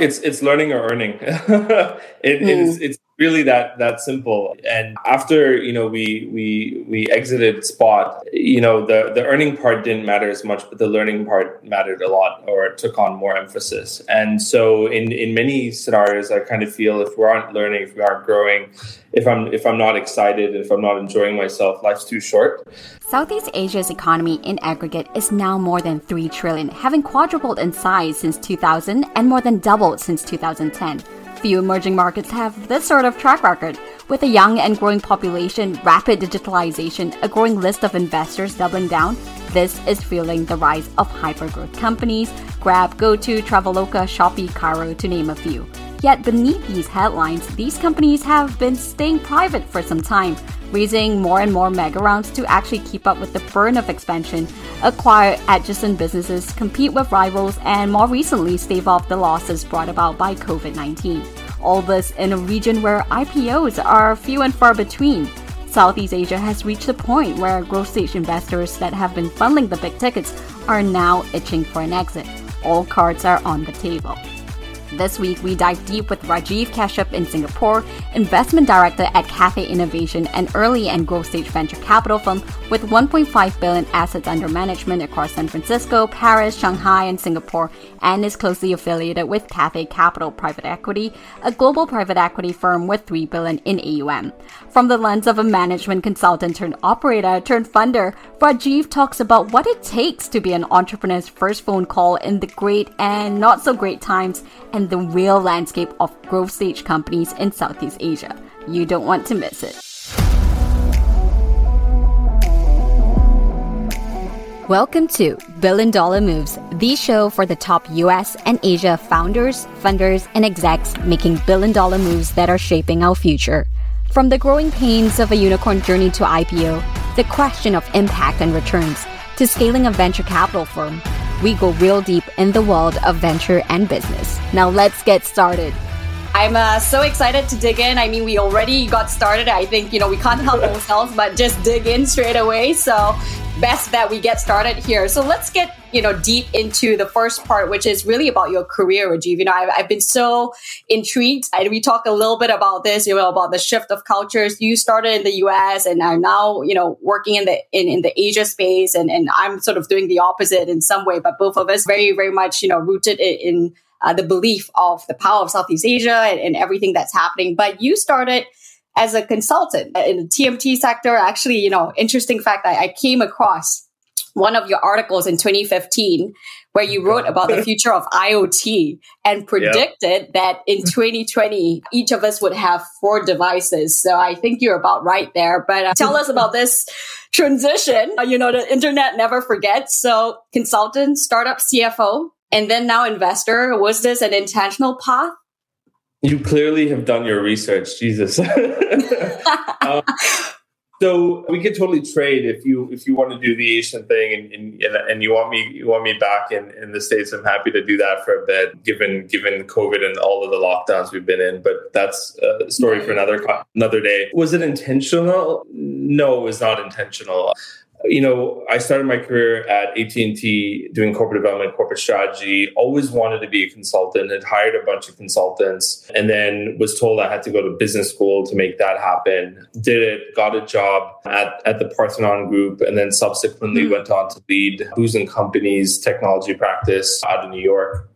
It's it's learning or earning. it, mm. It's it's really that that simple. And after you know we we we exited Spot, you know the the earning part didn't matter as much, but the learning part mattered a lot, or took on more emphasis. And so in in many scenarios, I kind of feel if we aren't learning, if we aren't growing, if I'm if I'm not excited, if I'm not enjoying myself, life's too short. Southeast Asia's economy in aggregate is now more than 3 trillion, having quadrupled in size since 2000 and more than doubled since 2010. Few emerging markets have this sort of track record. With a young and growing population, rapid digitalization, a growing list of investors doubling down, this is fueling the rise of hyper-growth companies, Grab, GoTo, Traveloka, Shopee, Carro, to name a few. Yet beneath these headlines, these companies have been staying private for some time, raising more and more mega rounds to actually keep up with the burn of expansion, acquire adjacent businesses, compete with rivals, and more recently stave off the losses brought about by COVID 19. All this in a region where IPOs are few and far between. Southeast Asia has reached a point where growth stage investors that have been funneling the big tickets are now itching for an exit. All cards are on the table. This week, we dive deep with Rajiv Kashyap in Singapore, investment director at Cathay Innovation, an early and growth stage venture capital firm with 1.5 billion assets under management across San Francisco, Paris, Shanghai, and Singapore, and is closely affiliated with Cathay Capital Private Equity, a global private equity firm with 3 billion in AUM. From the lens of a management consultant turned operator turned funder, Rajiv talks about what it takes to be an entrepreneur's first phone call in the great and not so great times and the real landscape of growth stage companies in Southeast Asia. You don't want to miss it. Welcome to Billion Dollar Moves, the show for the top US and Asia founders, funders, and execs making billion dollar moves that are shaping our future. From the growing pains of a unicorn journey to IPO, the question of impact and returns, to scaling a venture capital firm, we go real deep in the world of venture and business. Now let's get started. I'm uh, so excited to dig in. I mean, we already got started. I think, you know, we can't help ourselves but just dig in straight away. So, best that we get started here. So, let's get, you know, deep into the first part, which is really about your career, Rajiv. You know, I've, I've been so intrigued. And we talk a little bit about this, you know, about the shift of cultures. You started in the US and are now, you know, working in the, in, in the Asia space. And, and I'm sort of doing the opposite in some way, but both of us very, very much, you know, rooted in, in uh, the belief of the power of Southeast Asia and, and everything that's happening. But you started as a consultant in the TMT sector. Actually, you know, interesting fact, I, I came across one of your articles in 2015 where you wrote about the future of IoT and predicted that in 2020, each of us would have four devices. So I think you're about right there. But uh, tell us about this transition. Uh, you know, the internet never forgets. So consultant, startup CFO, and then now investor. Was this an intentional path? You clearly have done your research, Jesus. um, so we could totally trade if you if you want to do the Asian thing and, and, and you want me you want me back in, in the states. I'm happy to do that for a bit, given given COVID and all of the lockdowns we've been in. But that's a story for another another day. Was it intentional? No, it was not intentional you know, I started my career at AT&T doing corporate development, corporate strategy, always wanted to be a consultant, had hired a bunch of consultants, and then was told I had to go to business school to make that happen. Did it, got a job at, at the Parthenon Group, and then subsequently mm-hmm. went on to lead Booz and Company's technology practice out of New York.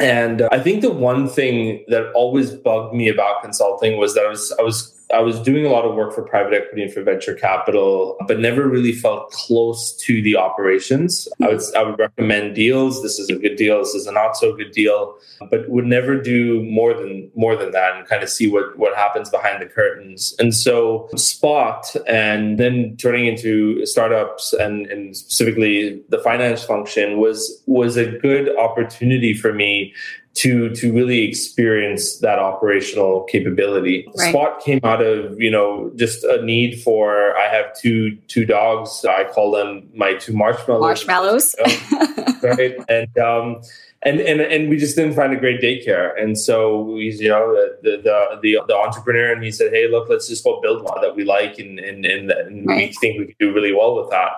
And uh, I think the one thing that always bugged me about consulting was that I was I was I was doing a lot of work for private equity and for venture capital, but never really felt close to the operations. I would I would recommend deals. This is a good deal. This is a not so good deal, but would never do more than more than that and kind of see what what happens behind the curtains. And so Spot and then turning into startups and, and specifically the finance function was was a good opportunity for me to to really experience that operational capability. Right. Spot came out of you know just a need for I have two two dogs. I call them my two marshmallows. Marshmallows, right? And um, and and and we just didn't find a great daycare, and so he's you know the the the, the entrepreneur, and he said, hey, look, let's just go build one that we like, and and and, and right. we think we could do really well with that,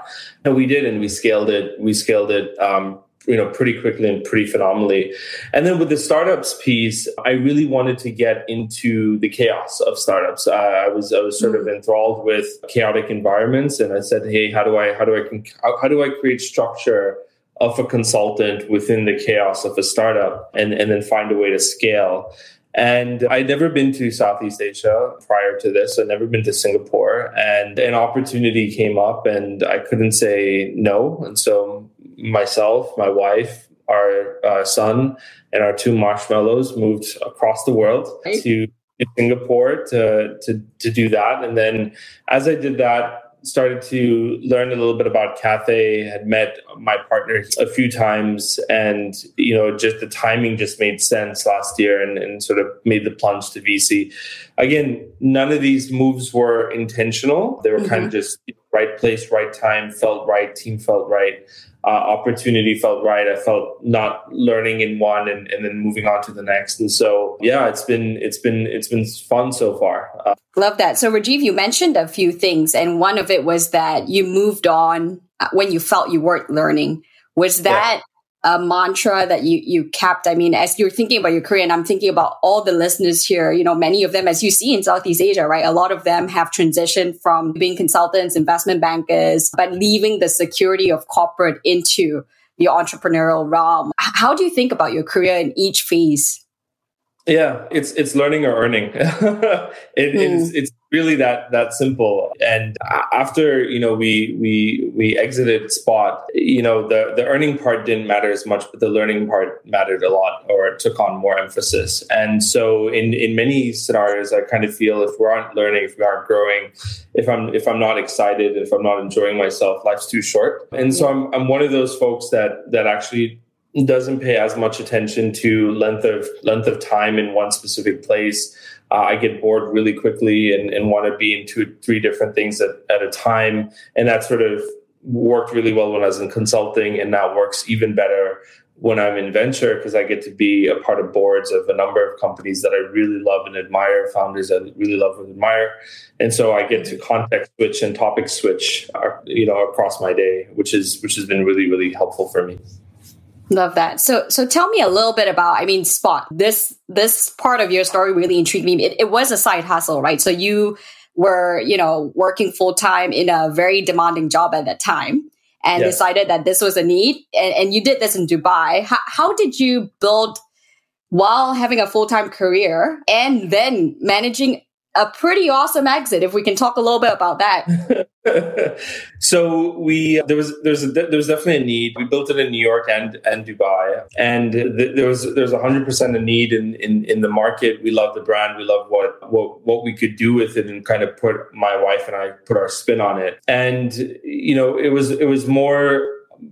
and we did, and we scaled it. We scaled it. Um, you know pretty quickly and pretty phenomenally and then with the startups piece i really wanted to get into the chaos of startups uh, i was i was sort of mm. enthralled with chaotic environments and i said hey how do i how do i how do i create structure of a consultant within the chaos of a startup and, and then find a way to scale and I'd never been to Southeast Asia prior to this. I'd never been to Singapore. And an opportunity came up and I couldn't say no. And so myself, my wife, our uh, son, and our two marshmallows moved across the world to Singapore to, to, to do that. And then as I did that, started to learn a little bit about Cathay, had met my partner a few times, and you know, just the timing just made sense last year and, and sort of made the plunge to VC. Again, none of these moves were intentional. They were mm-hmm. kind of just right place, right time, felt right, team felt right uh, opportunity felt right. I felt not learning in one and, and then moving on to the next. And so, yeah, it's been it's been it's been fun so far. Uh, Love that. So, Rajiv, you mentioned a few things, and one of it was that you moved on when you felt you weren't learning. Was that a mantra that you you kept? I mean, as you're thinking about your career, and I'm thinking about all the listeners here, you know, many of them, as you see in Southeast Asia, right? A lot of them have transitioned from being consultants, investment bankers, but leaving the security of corporate into the entrepreneurial realm. How do you think about your career in each phase? Yeah, it's it's learning or earning. it, mm. It's it's really that that simple. And after you know we we we exited Spot, you know the the earning part didn't matter as much, but the learning part mattered a lot, or took on more emphasis. And so in in many scenarios, I kind of feel if we aren't learning, if we aren't growing, if I'm if I'm not excited, if I'm not enjoying myself, life's too short. And so I'm I'm one of those folks that that actually doesn't pay as much attention to length of length of time in one specific place. Uh, I get bored really quickly and, and want to be in two, three different things at, at a time. And that sort of worked really well when I was in consulting, and now works even better when I'm in venture because I get to be a part of boards of a number of companies that I really love and admire, founders I really love and admire, and so I get to context switch and topic switch, uh, you know, across my day, which is which has been really really helpful for me. Love that. So, so tell me a little bit about. I mean, Spot. This this part of your story really intrigued me. It, it was a side hustle, right? So you were, you know, working full time in a very demanding job at that time, and yes. decided that this was a need, and, and you did this in Dubai. How, how did you build while having a full time career and then managing a pretty awesome exit. If we can talk a little bit about that. so we uh, there was there's there was definitely a need. We built it in New York and and Dubai, and th- there was there's hundred percent a need in, in in the market. We love the brand. We love what what what we could do with it, and kind of put my wife and I put our spin on it. And you know, it was it was more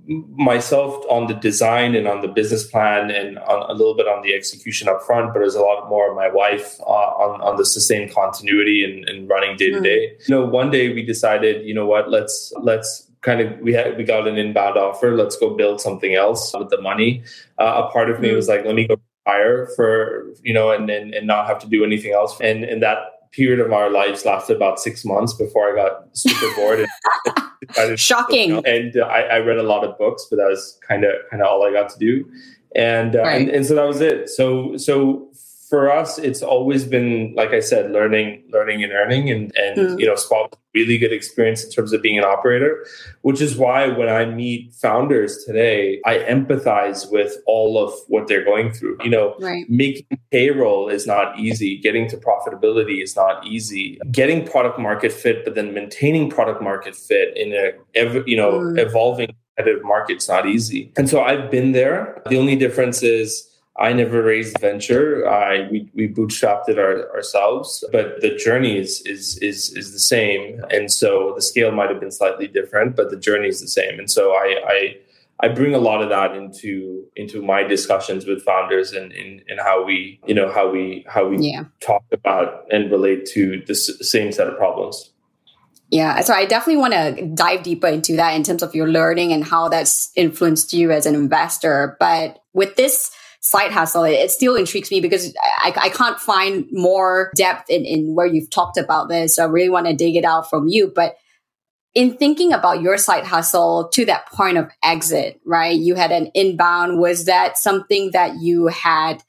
myself on the design and on the business plan and on, a little bit on the execution up front, but there's a lot more of my wife uh, on, on the sustained continuity and, and running day to hmm. day. You know, one day we decided, you know what, let's, let's kind of, we had, we got an inbound offer. Let's go build something else with the money. Uh, a part of me hmm. was like, let me go hire for, you know, and, and, and not have to do anything else. And, and that period of our lives lasted about six months before I got super bored. And Shocking. And uh, I, I, read a lot of books, but that was kind of kind of all I got to do. And, uh, right. and and so that was it. So so for us, it's always been, like I said, learning, learning and earning. And, and mm. you know, Spot really good experience in terms of being an operator, which is why when I meet founders today, I empathize with all of what they're going through. You know, right. making payroll is not easy. Getting to profitability is not easy. Getting product market fit, but then maintaining product market fit in a, ev- you know, mm. evolving competitive market is not easy. And so I've been there. The only difference is, I never raised venture. I we, we bootstrapped it our, ourselves, but the journey is, is is is the same, and so the scale might have been slightly different, but the journey is the same. And so I I, I bring a lot of that into into my discussions with founders and in, in, how we you know how we how we yeah. talk about and relate to the same set of problems. Yeah, so I definitely want to dive deeper into that in terms of your learning and how that's influenced you as an investor. But with this side hustle, it, it still intrigues me because I, I can't find more depth in, in where you've talked about this. So I really want to dig it out from you. But in thinking about your side hustle to that point of exit, right? You had an inbound. Was that something that you had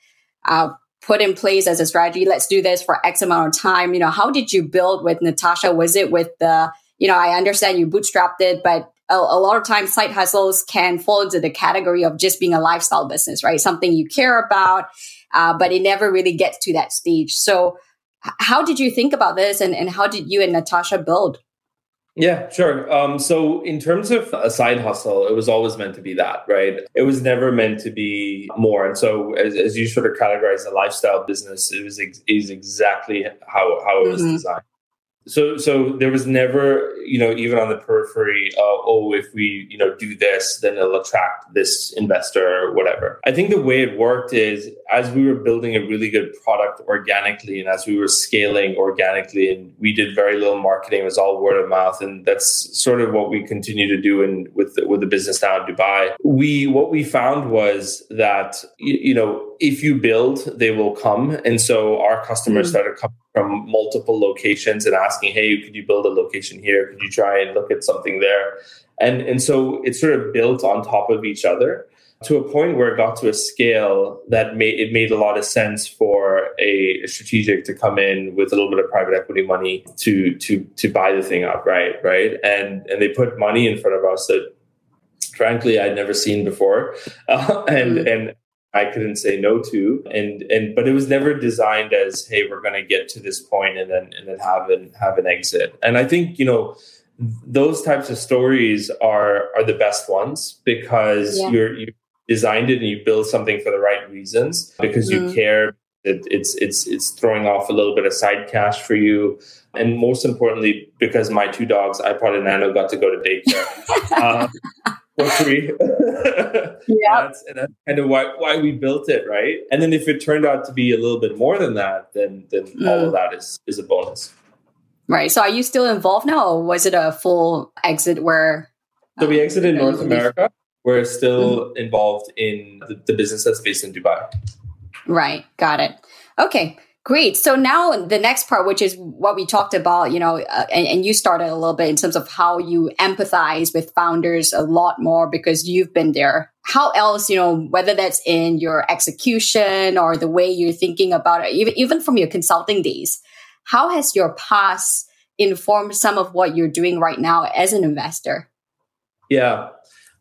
uh, put in place as a strategy? Let's do this for X amount of time. You know, how did you build with Natasha? Was it with the, you know, I understand you bootstrapped it, but a, a lot of times side hustles can fall into the category of just being a lifestyle business, right? Something you care about, uh, but it never really gets to that stage. So, how did you think about this and, and how did you and Natasha build? Yeah, sure. Um, so, in terms of a side hustle, it was always meant to be that, right? It was never meant to be more. And so, as, as you sort of categorize the lifestyle business, it was ex- is exactly how how it was mm-hmm. designed. So, so there was never, you know, even on the periphery, uh, oh, if we, you know, do this, then it'll attract this investor or whatever. I think the way it worked is as we were building a really good product organically, and as we were scaling organically, and we did very little marketing, it was all word of mouth, and that's sort of what we continue to do in with the, with the business now in Dubai. We what we found was that you, you know if you build, they will come, and so our customers mm-hmm. started coming from multiple locations and asking, "Hey, could you build a location here? Could you try and look at something there?" And and so it sort of built on top of each other to a point where it got to a scale that made it made a lot of sense for a, a, strategic to come in with a little bit of private equity money to to to buy the thing outright, right? And and they put money in front of us that frankly I'd never seen before, uh, and and I couldn't say no to. And and but it was never designed as, hey, we're gonna get to this point and then and then have an have an exit. And I think, you know, those types of stories are are the best ones because yeah. you're you designed it and you build something for the right reasons because mm-hmm. you care it, it's it's it's throwing off a little bit of side cash for you and most importantly because my two dogs ipod and nano got to go to daycare uh, for free. yeah, that's, and that's kind of why why we built it, right? And then if it turned out to be a little bit more than that, then then mm. all of that is is a bonus. Right. So, are you still involved now, or was it a full exit where? So we exited North America. We're still mm. involved in the, the business that's based in Dubai. Right. Got it. Okay. Great. So now the next part, which is what we talked about, you know, uh, and, and, you started a little bit in terms of how you empathize with founders a lot more because you've been there. How else, you know, whether that's in your execution or the way you're thinking about it, even, even from your consulting days, how has your past informed some of what you're doing right now as an investor? Yeah.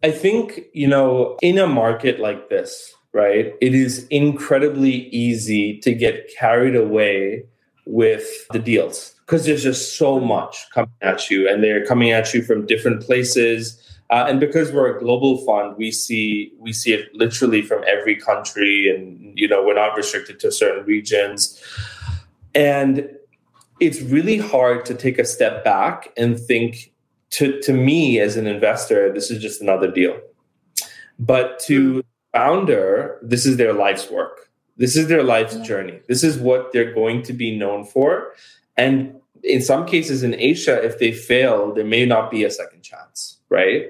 I think, you know, in a market like this, right? It is incredibly easy to get carried away with the deals because there's just so much coming at you and they're coming at you from different places. Uh, and because we're a global fund, we see we see it literally from every country, and you know we're not restricted to certain regions. And it's really hard to take a step back and think. To to me as an investor, this is just another deal. But to founder, this is their life's work. This is their life's yeah. journey. This is what they're going to be known for. And in some cases in Asia, if they fail, there may not be a second chance, right?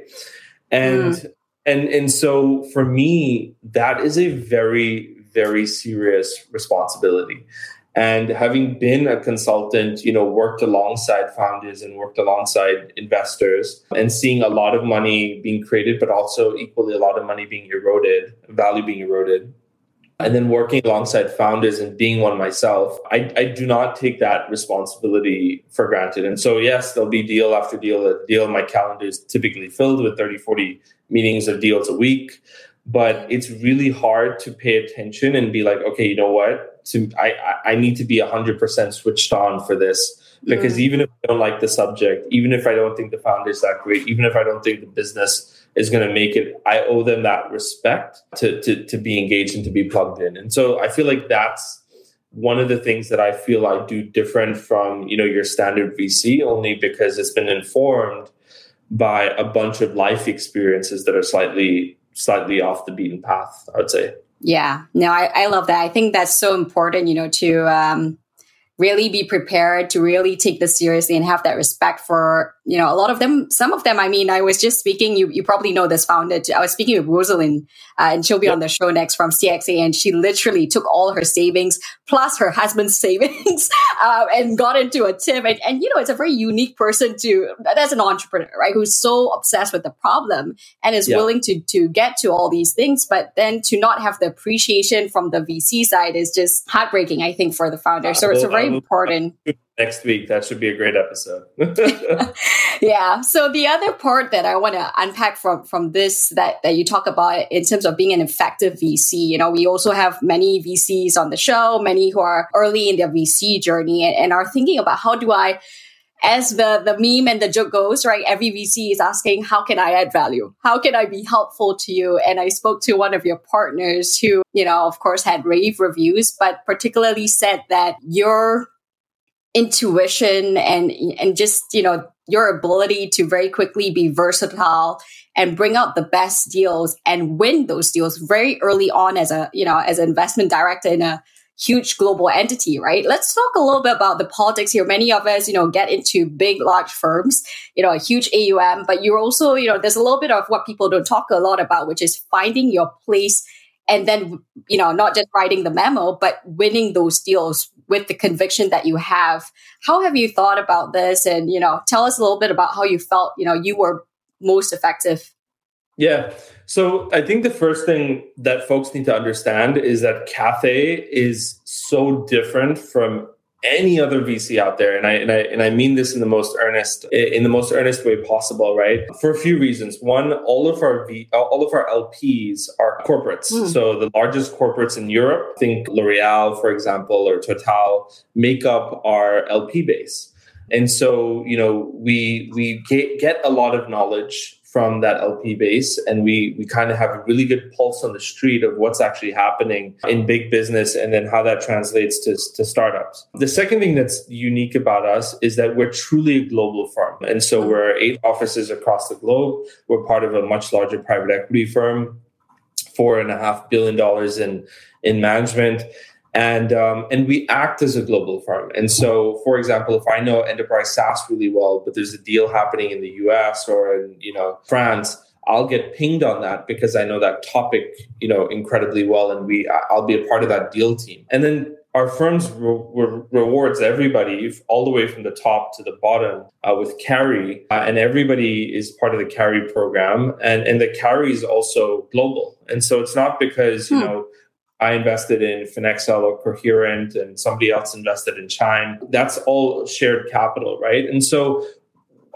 And mm. and and so for me, that is a very, very serious responsibility. And having been a consultant, you know, worked alongside founders and worked alongside investors and seeing a lot of money being created, but also equally a lot of money being eroded, value being eroded. And then working alongside founders and being one myself, I, I do not take that responsibility for granted. And so, yes, there'll be deal after deal. Deal. My calendar is typically filled with 30, 40 meetings of deals a week but it's really hard to pay attention and be like okay you know what? To i i need to be 100% switched on for this. Because mm. even if i don't like the subject even if i don't think the founder is that great even if i don't think the business is going to make it i owe them that respect to, to to be engaged and to be plugged in. And so i feel like that's one of the things that i feel i do different from you know your standard vc only because it's been informed by a bunch of life experiences that are slightly slightly off the beaten path, I would say. Yeah, no, I, I love that. I think that's so important, you know, to um, really be prepared to really take this seriously and have that respect for you know a lot of them some of them i mean i was just speaking you, you probably know this founder i was speaking with rosalind uh, and she'll be yep. on the show next from cxa and she literally took all her savings plus her husband's savings uh, and got into a tip and, and you know it's a very unique person to that's an entrepreneur right who's so obsessed with the problem and is yep. willing to to get to all these things but then to not have the appreciation from the vc side is just heartbreaking i think for the founder so it's a very Um, important next week. That should be a great episode. yeah. So the other part that I want to unpack from from this that that you talk about in terms of being an effective VC, you know, we also have many VCs on the show, many who are early in their VC journey and, and are thinking about how do I as the, the meme and the joke goes, right? Every VC is asking, how can I add value? How can I be helpful to you? And I spoke to one of your partners who, you know, of course had rave reviews, but particularly said that your intuition and and just you know your ability to very quickly be versatile and bring out the best deals and win those deals very early on as a you know as an investment director in a huge global entity right? Let's talk a little bit about the politics here. Many of us you know get into big large firms you know a huge aum but you're also you know there's a little bit of what people don't talk a lot about which is finding your place and then you know not just writing the memo but winning those deals with the conviction that you have. How have you thought about this? And you know tell us a little bit about how you felt you know you were most effective yeah so i think the first thing that folks need to understand is that cathay is so different from any other VC out there, and I and I and I mean this in the most earnest in the most earnest way possible, right? For a few reasons. One, all of our v, all of our LPs are corporates. Mm. So the largest corporates in Europe, think L'Oreal, for example, or Total, make up our LP base. And so, you know, we we get, get a lot of knowledge from that LP base, and we we kind of have a really good pulse on the street of what's actually happening in big business, and then how that translates to, to startups. The second thing that's unique about us is that we're truly a global firm, and so we're eight offices across the globe. We're part of a much larger private equity firm, four and a half billion dollars in in management and um, and we act as a global firm. And so, for example, if I know enterprise SaaS really well, but there's a deal happening in the U.S. or in you know France, I'll get pinged on that because I know that topic you know incredibly well, and we I'll be a part of that deal team. And then our firms re- re- rewards everybody all the way from the top to the bottom uh, with carry uh, and everybody is part of the carry program and and the carry is also global and so it's not because you hmm. know I invested in FinAccel or Coherent and somebody else invested in Chime. That's all shared capital, right? And so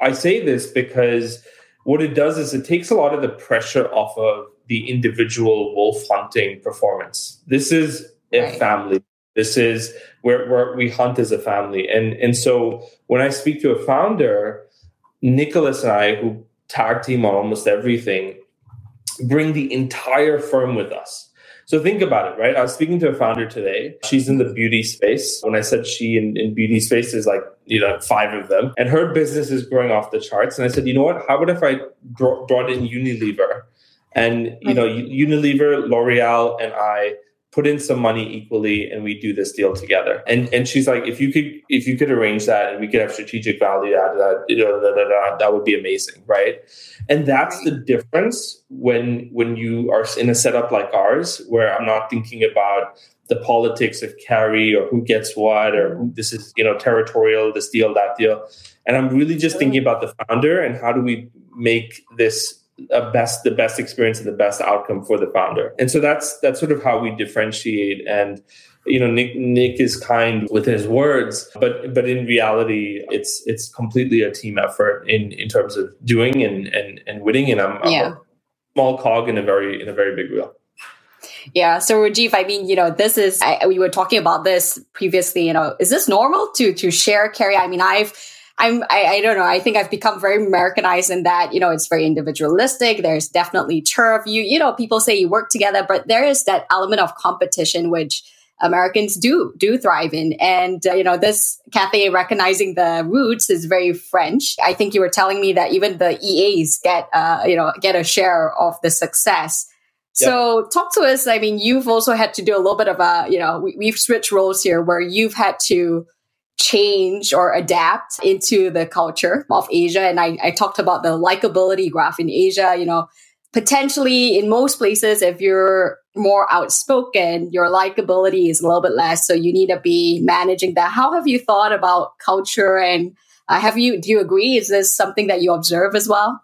I say this because what it does is it takes a lot of the pressure off of the individual wolf hunting performance. This is a right. family. This is where, where we hunt as a family. And, and so when I speak to a founder, Nicholas and I, who tag team on almost everything, bring the entire firm with us so think about it, right? I was speaking to a founder today. She's in the beauty space. When I said she in, in beauty space is like, you know, five of them. And her business is growing off the charts. And I said, you know what? How about if I brought in Unilever? And, you know, Unilever, L'Oreal, and I put in some money equally and we do this deal together. And and she's like, if you could if you could arrange that and we could have strategic value out of that, you da, da, da, that would be amazing, right? And that's the difference when when you are in a setup like ours, where I'm not thinking about the politics of carry or who gets what or this is you know territorial, this deal, that deal. And I'm really just thinking about the founder and how do we make this a best the best experience and the best outcome for the founder and so that's that's sort of how we differentiate and you know nick nick is kind with his words but but in reality it's it's completely a team effort in in terms of doing and and, and winning and i'm, yeah. I'm a small cog in a very in a very big wheel yeah. So Rajiv, I mean, you know, this is, I, we were talking about this previously, you know, is this normal to, to share carry? I mean, I've, I'm, I, I, don't know. I think I've become very Americanized in that, you know, it's very individualistic. There's definitely turf. You, you know, people say you work together, but there is that element of competition, which Americans do, do thrive in. And, uh, you know, this Cathay recognizing the roots is very French. I think you were telling me that even the EAs get, uh, you know, get a share of the success. So yep. talk to us. I mean, you've also had to do a little bit of a, you know, we, we've switched roles here where you've had to change or adapt into the culture of Asia. And I, I talked about the likability graph in Asia, you know, potentially in most places, if you're more outspoken, your likability is a little bit less. So you need to be managing that. How have you thought about culture and uh, have you, do you agree? Is this something that you observe as well?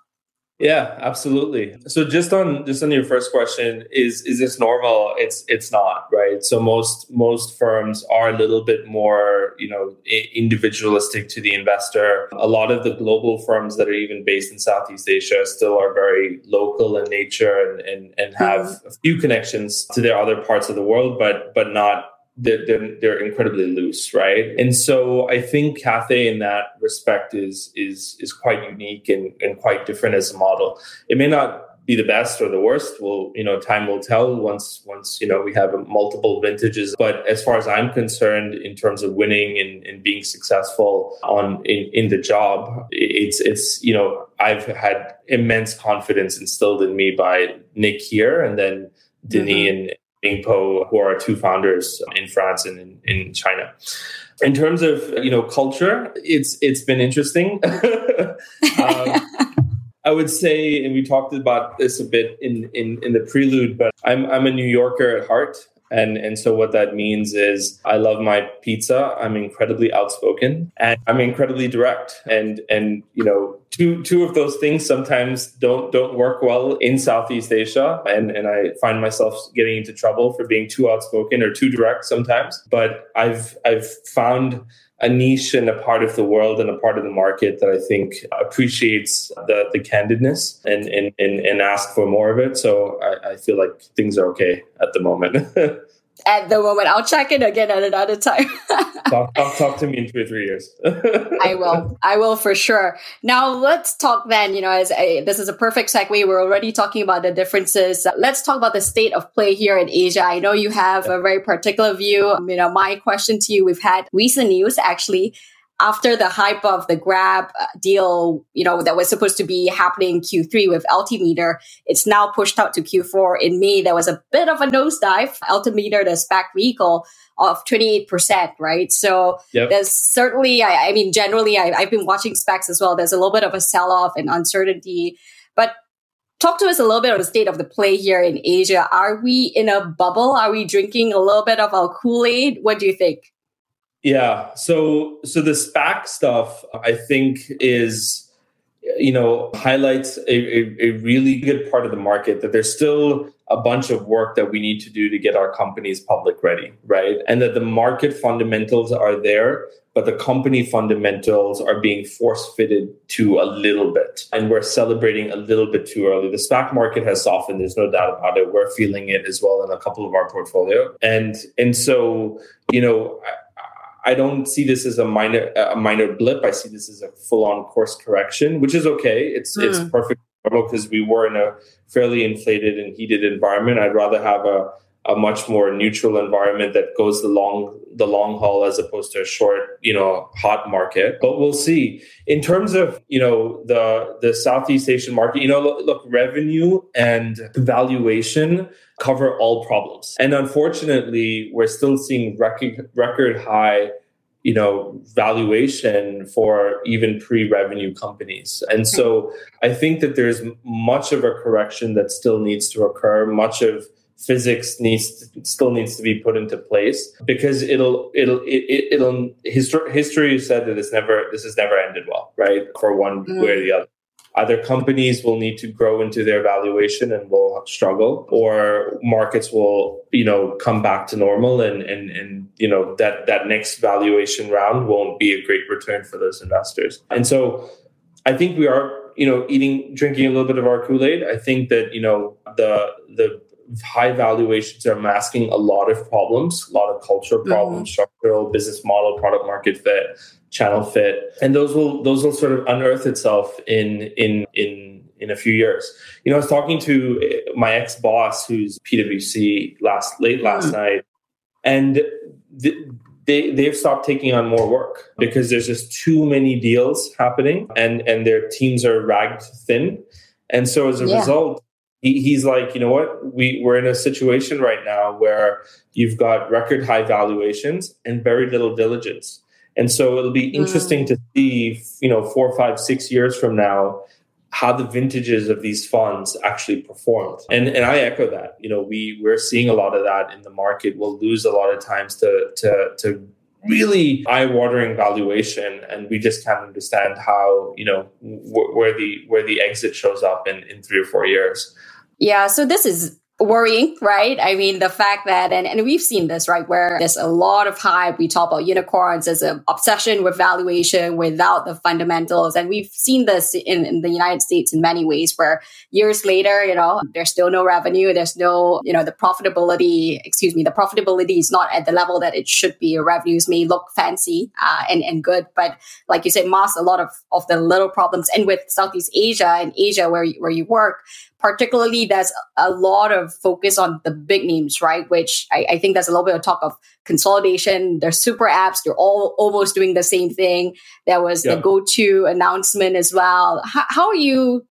Yeah, absolutely. So just on just on your first question, is is this normal? It's it's not, right? So most most firms are a little bit more, you know, individualistic to the investor. A lot of the global firms that are even based in Southeast Asia still are very local in nature and and, and have mm-hmm. a few connections to their other parts of the world, but but not they're, they're, they're, incredibly loose, right? And so I think Cathay in that respect is is is quite unique and, and quite different as a model. It may not be the best or the worst. Well, you know, time will tell once once you know we have multiple vintages. But as far as I'm concerned, in terms of winning and, and being successful on in, in the job, it's it's you know I've had immense confidence instilled in me by Nick here, and then Denis mm-hmm. and Ming Po, who are our two founders in France and in, in China. In terms of you know culture, it's it's been interesting. um, I would say, and we talked about this a bit in, in, in the prelude, but I'm I'm a New Yorker at heart. And, and so what that means is I love my pizza. I'm incredibly outspoken and I'm incredibly direct. And, and, you know, two, two of those things sometimes don't, don't work well in Southeast Asia. And, and I find myself getting into trouble for being too outspoken or too direct sometimes. But I've, I've found a niche and a part of the world and a part of the market that I think appreciates the, the candidness and, and, and, and ask for more of it. So I, I feel like things are okay at the moment. at the moment. I'll check in again at another time. talk, talk, talk, to me in two or three years. I will. I will for sure. Now let's talk then, you know, as a, this is a perfect segue. We're already talking about the differences. Uh, let's talk about the state of play here in Asia. I know you have a very particular view. You know, my question to you, we've had recent news actually after the hype of the Grab uh, deal, you know, that was supposed to be happening in Q3 with Altimeter, it's now pushed out to Q4 in May. There was a bit of a nosedive. Altimeter, the SPAC vehicle, of 28%, right? So yep. there's certainly, I, I mean, generally, I, I've been watching SPACs as well. There's a little bit of a sell off and uncertainty. But talk to us a little bit on the state of the play here in Asia. Are we in a bubble? Are we drinking a little bit of our Kool Aid? What do you think? Yeah. So so the SPAC stuff, I think, is you know highlights a, a, a, really good part of the market that there's still a bunch of work that we need to do to get our companies public ready right? And that the market fundamentals are there but the company fundamentals are being force fitted to a little bit. And we're celebrating a little bit too early. The stock market has softened there's no doubt about it. We're feeling it as well in a couple of our portfolio. And and so you know I don't see this as a minor a minor blip. I see this as a full on course correction, which is okay. It's mm. it's hmm. perfect because we were in a fairly inflated and heated environment. I'd rather have a a much more neutral environment that goes the long the long haul as opposed to a short you know hot market. But we'll see. In terms of you know the the southeast asian market you know look, look revenue and valuation cover all problems. And unfortunately we're still seeing record record high you know valuation for even pre-revenue companies. And so i think that there's much of a correction that still needs to occur much of physics needs to, still needs to be put into place because it'll it'll it, will history history said that it's never this has never ended well right? For one mm. way or the other. Either companies will need to grow into their valuation and will struggle or markets will you know come back to normal and and and you know that that next valuation round won't be a great return for those investors. And so i think we are you know eating drinking a little bit of our kool-aid. I think that you know the the high valuations are masking a lot of problems, a lot of culture mm-hmm. problems, mm-hmm. structural, business model, product market fit, channel fit, and those will those will sort of unearth itself in in in in a few years. You know, I was talking to my ex boss, who's PwC, last late last mm-hmm. night, and. they they've stopped taking on more work because there's just too many deals happening and and their teams are ragged thin and so as a yeah. result he, he's like, you know what? We we're in a situation right now where you've got record high valuations and very little diligence. And so it'll be interesting mm. to see, you know, four, five, six years from now, how the vintages of these funds actually performed. And and I echo that. You know, we we're seeing a lot of that in the market. We'll lose a lot of times to to to really eye-watering valuation and we just can't understand how you know wh- where the where the exit shows up in in three or four years yeah so this is worrying, right? I mean, the fact that, and, and we've seen this, right, where there's a lot of hype. We talk about unicorns as an obsession with valuation without the fundamentals. And we've seen this in, in the United States in many ways where years later, you know, there's still no revenue. There's no, you know, the profitability, excuse me, the profitability is not at the level that it should be. Revenues may look fancy uh, and, and good, but like you said, mask a lot of, of the little problems. And with Southeast Asia and Asia where where you work, particularly there's a lot of focus on the big names, right? Which I, I, think there's a little bit of talk of consolidation. There's super apps. They're all almost doing the same thing. There was yeah. the GoTo announcement as well. How, how are you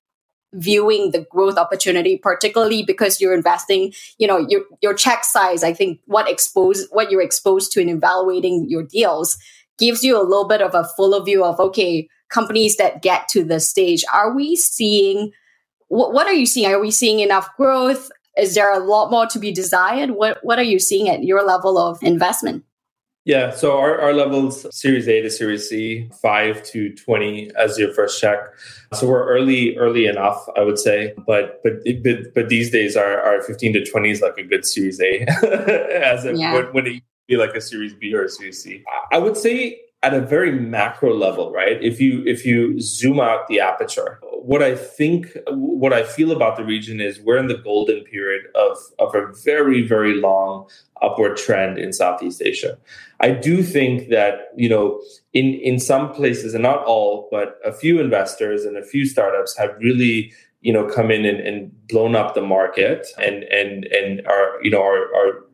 viewing the growth opportunity, particularly because you're investing, you know, your, your check size, I think what expose, what you're exposed to in evaluating your deals gives you a little bit of a fuller view of, okay, companies that get to the stage, are we seeing what, what are you seeing? Are we seeing enough growth? Is there a lot more to be desired? What What are you seeing at your level of investment? Yeah, so our, our levels Series A to Series C, five to twenty as your first check. So we're early, early enough, I would say. But but but, but these days, our, our fifteen to twenty is like a good Series A, as it, yeah. when, when it be like a Series B or a Series C. I would say at a very macro level, right? If you if you zoom out the aperture, what I think, what I feel about the region is we're in the golden period of of a very very long upward trend in Southeast Asia. I do think that you know in in some places and not all, but a few investors and a few startups have really you know come in and, and blown up the market and and and are you know are, are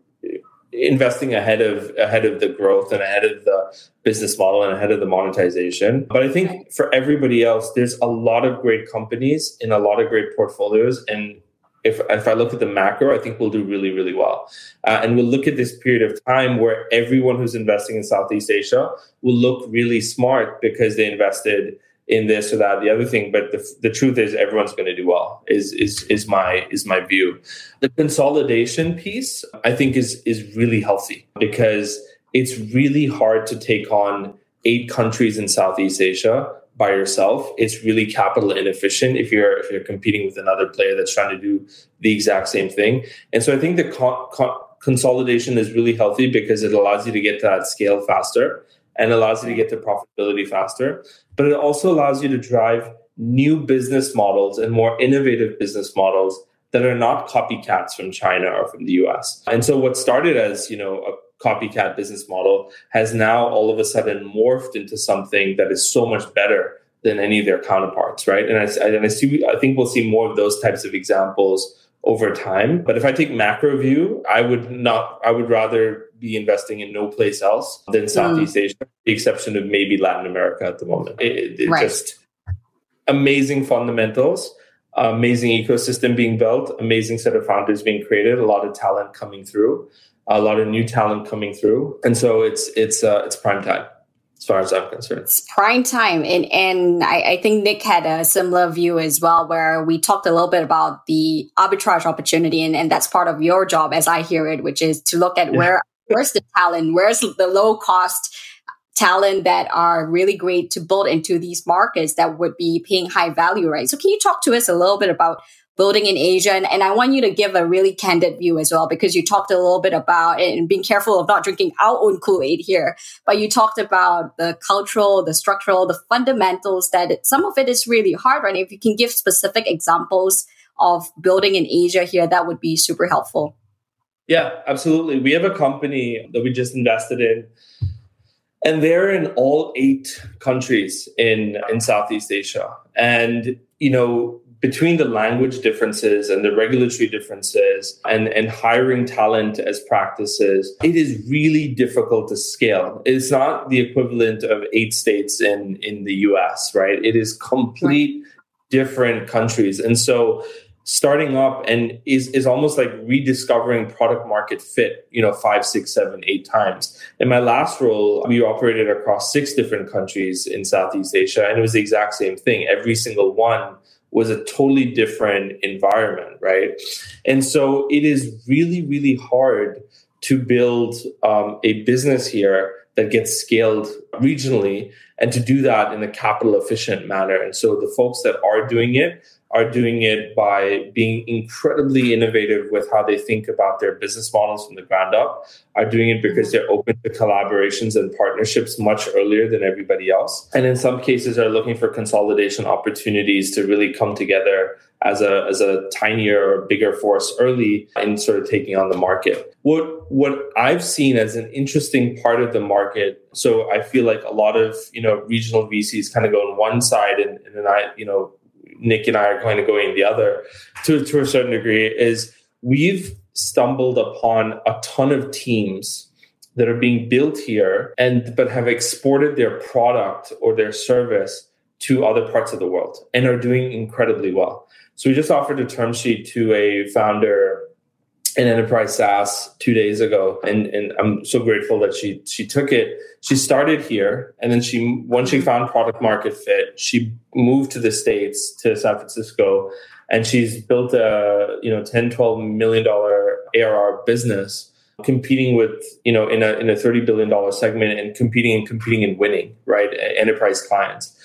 investing ahead of ahead of the growth and ahead of the business model and ahead of the monetization. But I think for everybody else, there's a lot of great companies in a lot of great portfolios. And if, if I look at the macro, I think we'll do really, really well. Uh, and we'll look at this period of time where everyone who's investing in Southeast Asia will look really smart because they invested in this or that the other thing but the, the truth is everyone's going to do well is is is my is my view. The consolidation piece i think is is really healthy because it's really hard to take on eight countries in southeast asia by yourself. It's really capital inefficient if you're if you're competing with another player that's trying to do the exact same thing. And so i think the con- con- consolidation is really healthy because it allows you to get to that scale faster and allows you to get to profitability faster. But it also allows you to drive new business models and more innovative business models that are not copycats from China or from the US. And so what started as, you know, a copycat business model has now all of a sudden morphed into something that is so much better than any of their counterparts, right? And I, and I see, I think we'll see more of those types of examples over time. But if I take macro view, I would not, I would rather be investing in no place else than Southeast mm. Asia, the exception of maybe Latin America at the moment. It, it right. just amazing fundamentals, amazing ecosystem being built, amazing set of founders being created, a lot of talent coming through, a lot of new talent coming through, and so it's it's uh, it's prime time as far as I'm concerned. It's prime time. And, and I, I, think Nick had a similar view as well, where we talked a little bit about the arbitrage opportunity. And, and that's part of your job, as I hear it, which is to look at yeah. where where's the talent, where's the low cost talent that are really great to build into these markets that would be paying high value, right? So can you talk to us a little bit about building in Asia. And, and, I want you to give a really candid view as well, because you talked a little bit about and being careful of not drinking our own Kool-Aid here, but you talked about the cultural, the structural, the fundamentals that it, some of it is really hard, right? If you can give specific examples of building in Asia here, that would be super helpful. Yeah, absolutely. We have a company that we just invested in and they're in all eight countries in in Southeast Asia. And you know, between the language differences and the regulatory differences and, and hiring talent as practices, it is really difficult to scale. It's not the equivalent of eight states in, in the US, right? It is complete different countries. And so starting up and is is almost like rediscovering product market fit you know five six seven eight times. In my last role we operated across six different countries in southeast asia and it was the exact same thing. Every single one was a totally different environment right? And so it is really really hard to build um, a business here that gets scaled regionally and to do that in a capital efficient manner. And so the folks that are doing it are doing it by being incredibly innovative with how they think about their business models from the ground up, are doing it because they're open to collaborations and partnerships much earlier than everybody else. And in some cases are looking for consolidation opportunities to really come together as a as a tinier or bigger force early in sort of taking on the market. What what I've seen as an interesting part of the market, so I feel like a lot of you know regional VCs kind of go on one side and, and then I you know Nick and I are kind of going the other to, to a certain degree is we've stumbled upon a ton of teams that are being built here and but have exported their product or their service to other parts of the world and are doing incredibly well. So we just offered a term sheet to a founder in enterprise SaaS two days ago, and and I'm so grateful that she she took it. She started here, and then she once she mm-hmm. found product market fit, she moved to the states to San Francisco, and she's built a you know 10 12 million dollar ARR business competing with you know in a in a 30 billion dollar segment and competing and competing and winning right enterprise clients.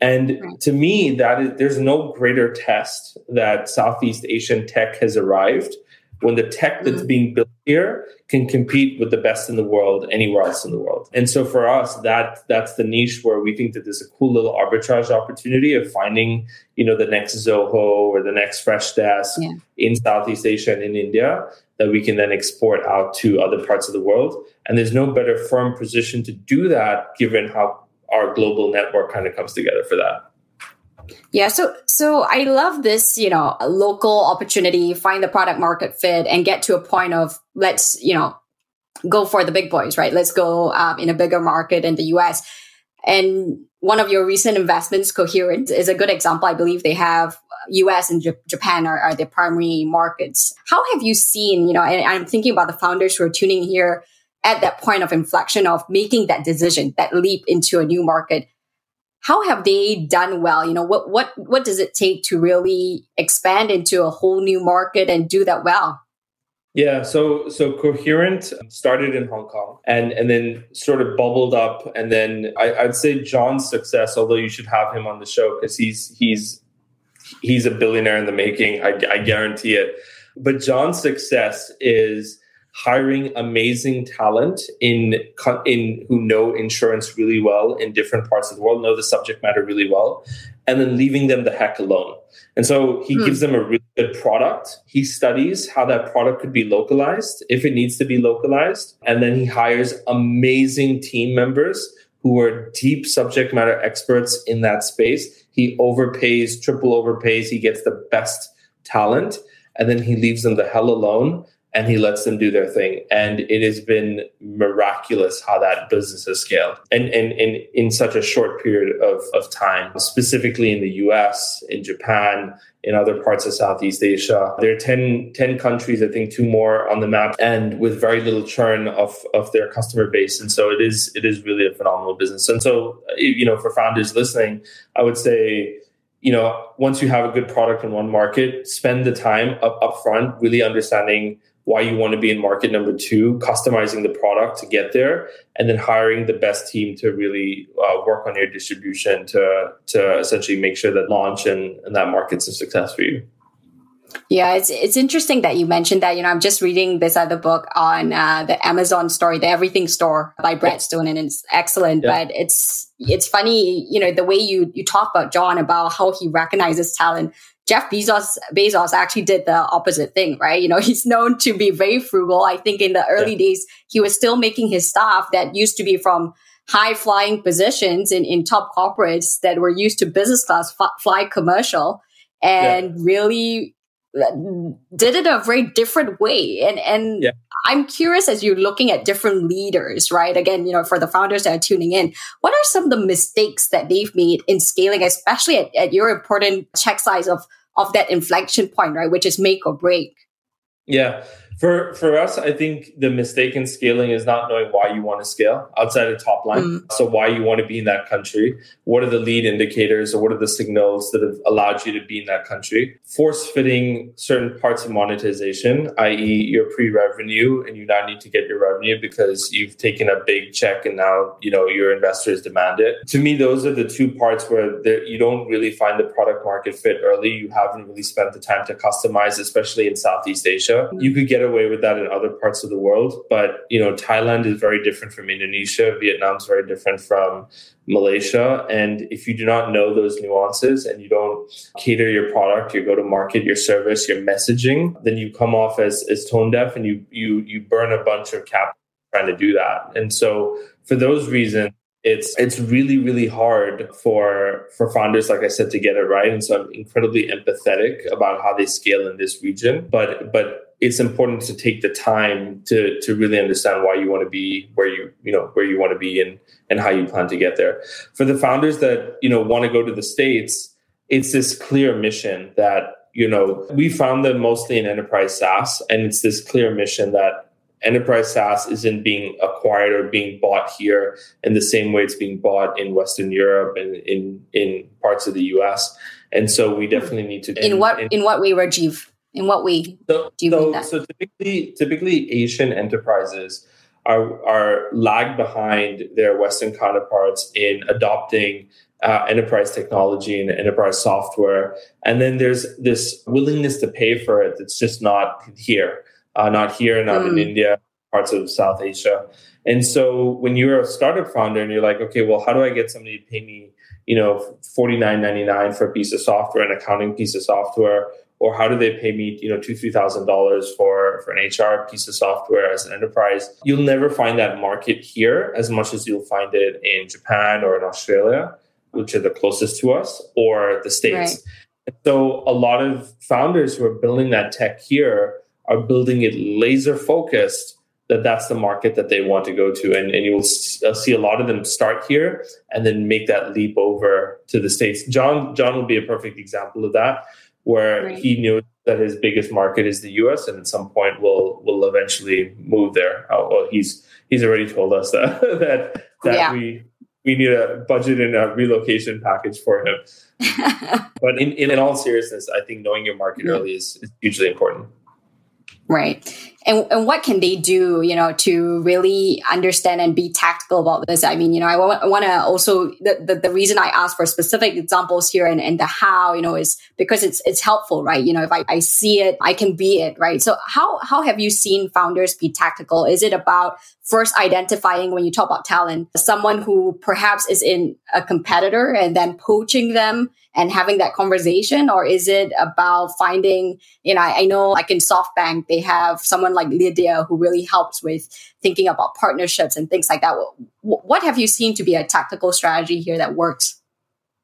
And to me that is there's no greater test that southeast asian tech has arrived when the tech that's mm-hmm. being built here can compete with the best in the world anywhere else in the world. And so for us, that that's the niche where we think that there's a cool little arbitrage opportunity of finding, you know, the next Zoho or the next Freshdesk yeah. in Southeast Asia and in India that we can then export out to other parts of the world. And there's no better firm position to do that given how our global network kind of comes together for that. Yeah, so so I love this, you know, local opportunity, find the product market fit and get to a point of let's, you know, go for the big boys, right? Let's go um, in a bigger market in the US. And one of your recent investments, Coherent, is a good example. I believe they have US and J- Japan are, are their primary markets. How have you seen, you know, and I'm thinking about the founders who are tuning here at that point of inflection of making that decision, that leap into a new market how have they done well? You know, what what what does it take to really expand into a whole new market and do that well? Yeah, so so Coherent started in Hong Kong and and then sort of bubbled up, and then I, would say John's success, although you should have him on the show because he's he's he's a billionaire in the making. I, I guarantee it. But John's success is hiring amazing talent in in who know insurance really well in different parts of the world, know the subject matter really well, and then leaving them the heck alone. And so he hmm. gives them a really good product. He studies how that product could be localized if it needs to be localized, and then he hires amazing team members who are deep subject matter experts in that space. He overpays, triple overpays. He gets the best talent, and then he leaves them the hell alone and he lets them do their thing. And it has been miraculous how that business has scaled and, and, and in such a short period of, of time, specifically in the US, in Japan, in other parts of Southeast Asia. There are 10, 10 countries, I think two more on the map, and with very little churn of, of their customer base. And so it is it is really a phenomenal business. And so, you know, for founders listening, I would say, you know, once you have a good product in one market, spend the time up, up front, really understanding why you want to be in market number two, customizing the product to get there, and then hiring the best team to really uh, work on your distribution to to essentially make sure that launch and, and that market's a success for you. Yeah, it's it's interesting that you mentioned that. You know, I'm just reading this other book on uh, the Amazon story, the Everything Store by Brad Stone, and it's excellent. Yeah. But it's it's funny, you know, the way you you talk about John about how he recognizes talent. Jeff Bezos Bezos actually did the opposite thing, right? You know, he's known to be very frugal. I think in the early yeah. days, he was still making his staff that used to be from high flying positions in, in top corporates that were used to business class f- fly commercial and yeah. really did it a very different way. And, and yeah. I'm curious as you're looking at different leaders, right? Again, you know, for the founders that are tuning in, what are some of the mistakes that they've made in scaling, especially at, at your important check size of of that inflection point, right? Which is make or break. Yeah. For for us, I think the mistake in scaling is not knowing why you want to scale outside of top line. Mm. So why you want to be in that country? What are the lead indicators or what are the signals that have allowed you to be in that country? Force fitting certain parts of monetization, i.e., your pre-revenue, and you now need to get your revenue because you've taken a big check and now you know your investors demand it. To me, those are the two parts where you don't really find the product market fit early. You haven't really spent the time to customize, especially in Southeast Asia. Mm. You could get away with that in other parts of the world. But you know, Thailand is very different from Indonesia. Vietnam is very different from Malaysia. And if you do not know those nuances and you don't cater your product, your go-to-market, your service, your messaging, then you come off as as tone deaf and you you you burn a bunch of capital trying to do that. And so for those reasons, it's it's really really hard for for founders like i said to get it right and so i'm incredibly empathetic about how they scale in this region but but it's important to take the time to to really understand why you want to be where you you know where you want to be and and how you plan to get there. For the founders that you know want to go to the states, it's this clear mission that you know we found them mostly in enterprise SaaS, and it's this clear mission that enterprise SaaS isn't being acquired or being bought here in the same way it's being bought in Western Europe and in in parts of the US. And so we definitely need to. In what in what way, Rajiv? In what way so, do you so, mean that? So typically, typically Asian enterprises are are lag behind their Western counterparts in adopting uh, enterprise technology and enterprise software, and then there's this willingness to pay for it that's just not here, uh, not here, not mm. in India, parts of South Asia. And so when you're a startup founder and you're like, okay, well, how do I get somebody to pay me, you know, forty nine ninety nine for a piece of software, an accounting piece of software, or how do they pay me you know two three thousand dollars for for an hr piece of software as an enterprise? You'll never find that market here as much as you'll find it in japan or in australia which are the closest to us or the states. Right. so a lot of founders who are building that tech here are building it laser focused that that's the market that they want to go to. And, and you'll uh, see a lot of them start here and then make that leap over to the states. John john will be a perfect example of that where he knew that his biggest market is the U.S. and at some point will will eventually move there. Oh, well, he's he's already told us that that that yeah. we we need a budget and a relocation package for him. but in, in, in all seriousness, I think knowing your market yeah. early is, is hugely important. Right and, and what can they do, you know, to really understand and be tactical about this? I mean, you know, I want to also, the, the, the, reason I ask for specific examples here and, and the how, you know, is because it's, it's helpful, right? You know, if I, I see it, I can be it, right? So how, how have you seen founders be tactical? Is it about first identifying when you talk about talent, someone who perhaps is in a competitor and then poaching them and having that conversation? Or is it about finding, you know, I, I know like in SoftBank, they have someone like Lydia who really helps with thinking about partnerships and things like that. What have you seen to be a tactical strategy here that works?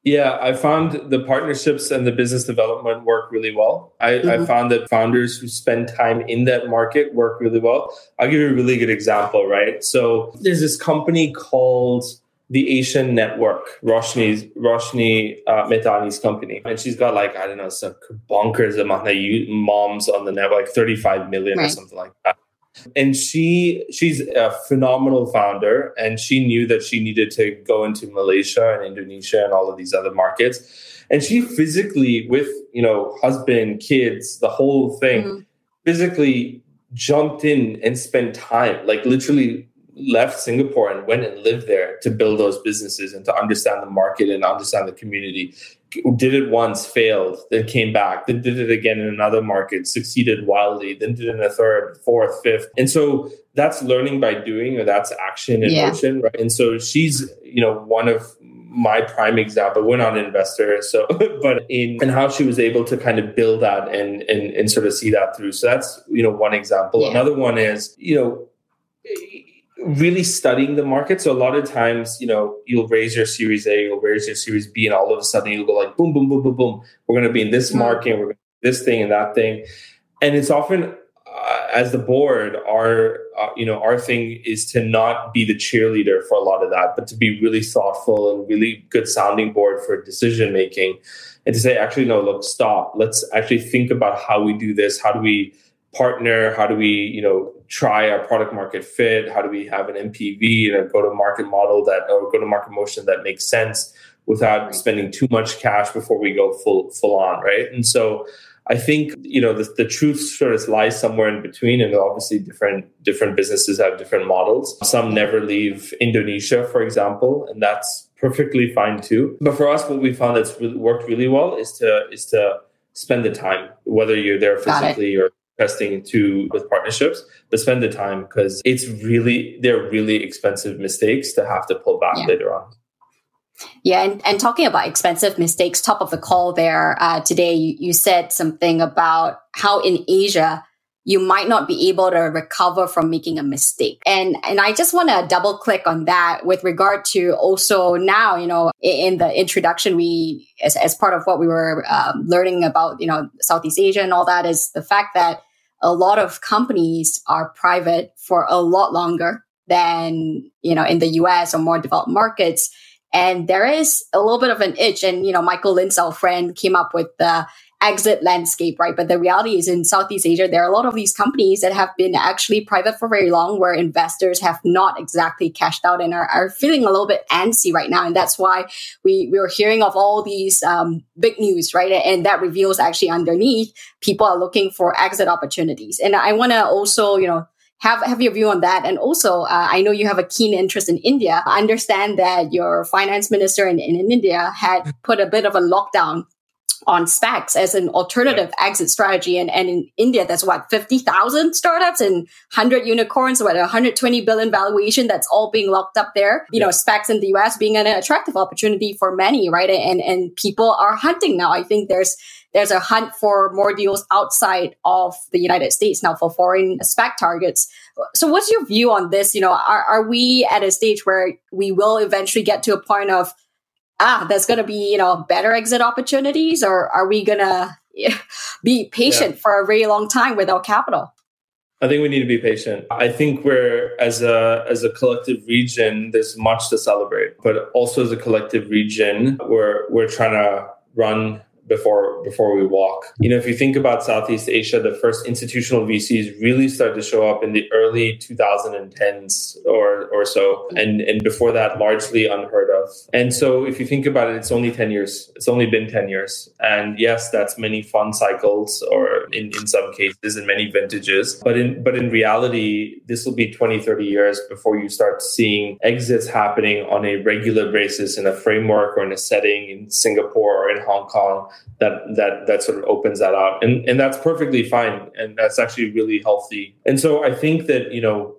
Yeah, I found the partnerships and the business development work really well. I, mm-hmm. I, found that founders who spend time in that market work really well. I'll give you a really good example, right? So there's this company called the Asian Network, Roshni's Roshni uh, Mahtani's company, and she's got like I don't know some bonkers amount of moms on the network, like 35 million right. or something like that. And she she's a phenomenal founder, and she knew that she needed to go into Malaysia and Indonesia and all of these other markets. And she physically, with you know husband, kids, the whole thing, mm-hmm. physically jumped in and spent time, like literally left Singapore and went and lived there to build those businesses and to understand the market and understand the community. Did it once, failed, then came back, then did it again in another market, succeeded wildly, then did it in a third, fourth, fifth. And so that's learning by doing, or that's action in yeah. motion, right? And so she's, you know, one of my prime example. We're not an investor, so but in and how she was able to kind of build that and and and sort of see that through. So that's you know one example. Yeah. Another one is you know really studying the market. So a lot of times, you know, you'll raise your Series A, you'll raise your Series B, and all of a sudden you'll go like boom, boom, boom, boom, boom. We're going to be in this market, we're going to this thing and that thing, and it's often uh, as the board, our uh, you know our thing is to not be the cheerleader for a lot of that, but to be really thoughtful and really good sounding board for decision making, and to say, actually, no, look, stop. Let's actually think about how we do this. How do we partner? How do we you know try our product market fit? How do we have an MPV and a go to market model that or go to market motion that makes sense without spending too much cash before we go full full on, right? And so I think you know the, the truth sort of lies somewhere in between, and obviously different different businesses have different models. Some never leave Indonesia, for example, and that's perfectly fine too. But for us, what we found that's really worked really well is to is to spend the time, whether you're there physically or testing to with partnerships, but spend the time because it's really they're really expensive mistakes to have to pull back yeah. later on. Yeah, and, and talking about expensive mistakes, top of the call there uh, today, you, you said something about how in Asia you might not be able to recover from making a mistake. And and I just want to double click on that with regard to also now, you know, in, the introduction, we as, as part of what we were um, learning about, you know, Southeast Asia and all that is the fact that a lot of companies are private for a lot longer than you know in the US or more developed markets and there is a little bit of an itch. And, you know, Michael our friend came up with the exit landscape, right? But the reality is in Southeast Asia, there are a lot of these companies that have been actually private for very long where investors have not exactly cashed out and are, are feeling a little bit antsy right now. And that's why we, we are hearing of all these um, big news, right? And that reveals actually underneath people are looking for exit opportunities. And I want to also, you know, have have your view on that. And also, uh, I know you have a keen interest in India. I understand that your finance minister in, in India had put a bit of a lockdown on SPACs as an alternative exit strategy. And, and in India, that's what, 50,000 startups and 100 unicorns, what, 120 billion valuation that's all being locked up there. You know, SPACs in the US being an attractive opportunity for many, right? And, and people are hunting now. I think there's, there's a hunt for more deals outside of the United States now for foreign SPAC targets. So what's your view on this? You know, are, are we at a stage where we will eventually get to a point of, ah, there's going to be, you know, better exit opportunities or are we going to be patient yeah. for a very long time without capital? I think we need to be patient. I think we're as a as a collective region, there's much to celebrate, but also as a collective region, we're we're trying to run before before we walk. You know, if you think about Southeast Asia, the first institutional VCs really started to show up in the early 2010s or or so, and and before that, largely unheard of. And so, if you think about it, it's only 10 years. It's only been 10 years, and yes, that's many fund cycles, or in in some cases, in many vintages. But in but in reality, this will be 20, 30 years before you start seeing exits happening on a regular basis in a framework or in a setting in Singapore or in Hong Kong that that that sort of opens that out and and that's perfectly fine. And that's actually really healthy. And so i think that you know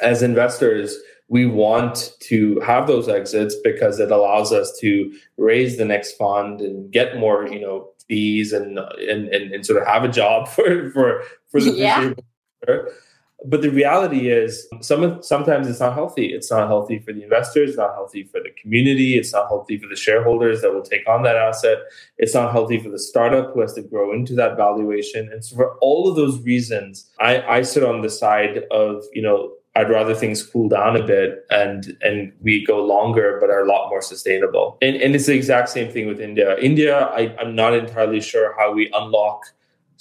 as investors we want to have those exits because it allows us to raise the next fund and get more you know fees and and and, and sort of have a job for for for the yeah. future but the reality is some sometimes it's not healthy it's not healthy for the investors it's not healthy for the community it's not healthy for the shareholders that will take on that asset it's not healthy for the startup who has to grow into that valuation and so for all of those reasons i i sit on the side of you know I'd rather things cool down a bit and and we go longer but are a lot more sustainable. And and it's the exact same thing with India. India, I, I'm not entirely sure how we unlock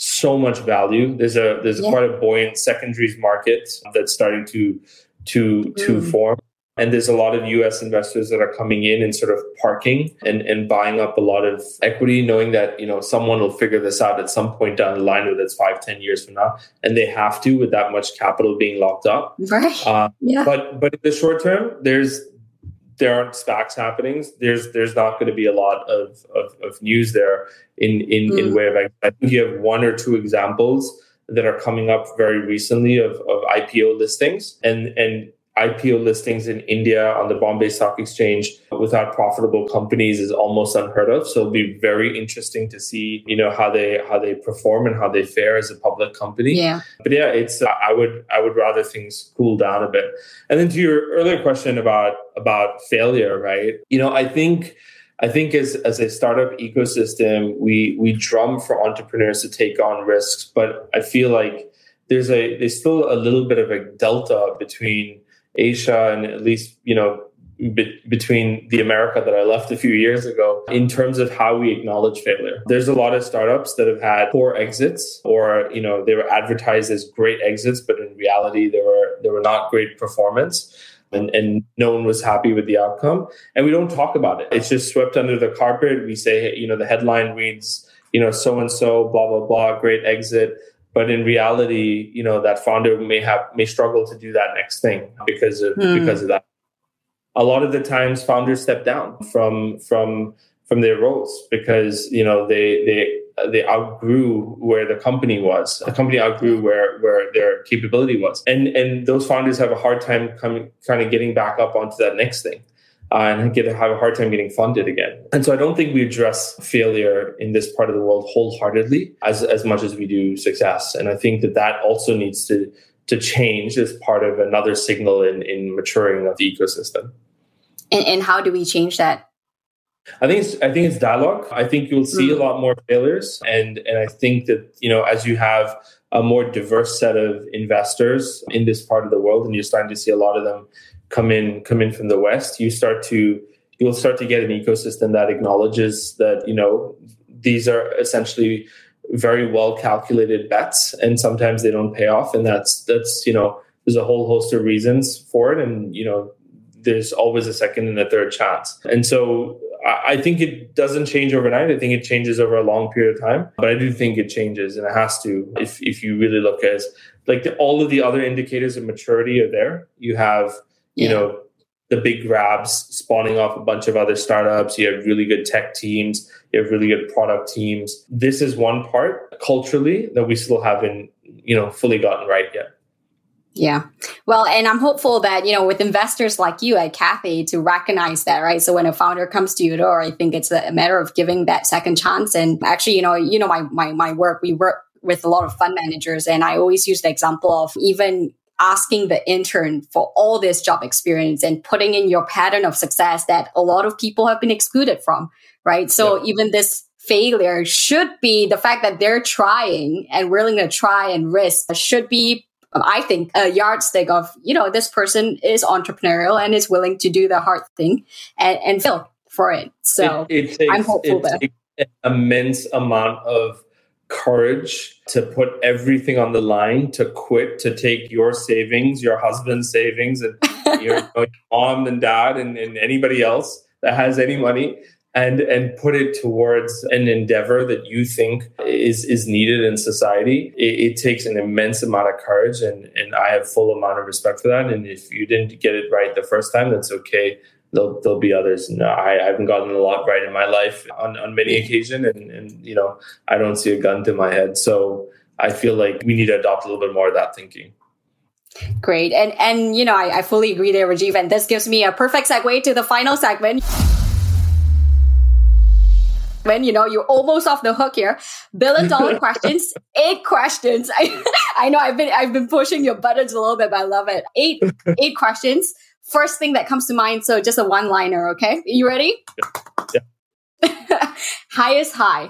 so much value. There's a there's yeah. quite a buoyant secondaries market that's starting to to mm. to form. And there's a lot of US investors that are coming in and sort of parking and, and buying up a lot of equity, knowing that, you know, someone will figure this out at some point down the line, whether it's five, ten years from now. And they have to with that much capital being locked up. Right. Uh, yeah. But but in the short term, there's there aren't SPACs happening, there's there's not going to be a lot of, of, of news there in in, mm. in way of I think you have one or two examples that are coming up very recently of, of IPO listings and and IPO listings in India on the Bombay Stock Exchange without profitable companies is almost unheard of. So it'll be very interesting to see, you know, how they how they perform and how they fare as a public company. Yeah. But yeah, it's uh, I would I would rather things cool down a bit. And then to your earlier question about about failure, right? You know, I think I think as as a startup ecosystem, we we drum for entrepreneurs to take on risks, but I feel like there's a there's still a little bit of a delta between Asia and at least you know be- between the America that I left a few years ago in terms of how we acknowledge failure. There's a lot of startups that have had poor exits or you know they were advertised as great exits but in reality they were they were not great performance. And, and no one was happy with the outcome. And we don't talk about it. It's just swept under the carpet. We say, you know, the headline reads, you know, so and so, blah, blah, blah, great exit but in reality you know that founder may have may struggle to do that next thing because of mm. because of that. A lot of the times founders step down from from from their roles because you know they they they outgrew where the company was. The company outgrew where where their capability was. And and those founders have a hard time coming kind of getting back up onto that next thing and get have a hard time getting funded again. And so I don't think we address failure in this part of the world wholeheartedly as as much as we do success. And I think that that also needs to to change as part of another signal in in maturing of the ecosystem. And, and how do we change that? I think it's I think it's dialogue. I think you'll see mm. a lot more failures, and and I think that you know as you have a more diverse set of investors in this part of the world, and you're starting to see a lot of them come in come in from the west you start to you'll start to get an ecosystem that acknowledges that you know these are essentially very well calculated bets and sometimes they don't pay off and that's that's you know there's a whole host of reasons for it and you know there's always a second and a third chance and so I think it doesn't change overnight. I think it changes over a long period of time, but I do think it changes, and it has to. If if you really look at like the, all of the other indicators of maturity are there. You have you yeah. know the big Grabs spawning off a bunch of other startups you have really good tech teams you have really good product teams this is one part culturally that we still haven't you know fully gotten right yet yeah. Well, and I'm hopeful that, you know, with investors like you at Cathay to recognize that, right? So when a founder comes to your door, I think it's a matter of giving that second chance. And actually, you know, you know, my, my, my work, we work with a lot of fund managers and I always use the example of even asking the intern for all this job experience and putting in your pattern of success that a lot of people have been excluded from, right? So yeah. even this failure should be the fact that they're trying and willing to try and risk should be I think a yardstick of, you know, this person is entrepreneurial and is willing to do the hard thing and, and fail for it. So it, it takes, I'm hopeful that an immense amount of courage to put everything on the line, to quit, to take your savings, your husband's savings, and your, your mom and dad, and, and anybody else that has any money, and and put it towards an endeavor that you think is is needed in society. It, it, takes an immense amount of courage, and and I have full amount of respect for that. And if you didn't get it right the first time, that's okay there'll, there'll be others. No, I, I, haven't gotten a lot right in my life on, on many occasions, and, and you know, I don't see a gun to my head. So I feel like we need to adopt a little bit more of that thinking. Great, and and you know, I, I fully agree there, Rajiv, and this gives me a perfect segue to the final segment. When you know you're almost off the hook here, billion dollar questions, eight questions. I, I know I've been I've been pushing your buttons a little bit, but I love it. Eight eight questions first thing that comes to mind. So just a one liner, okay? You ready? Yeah. yeah. Highest high.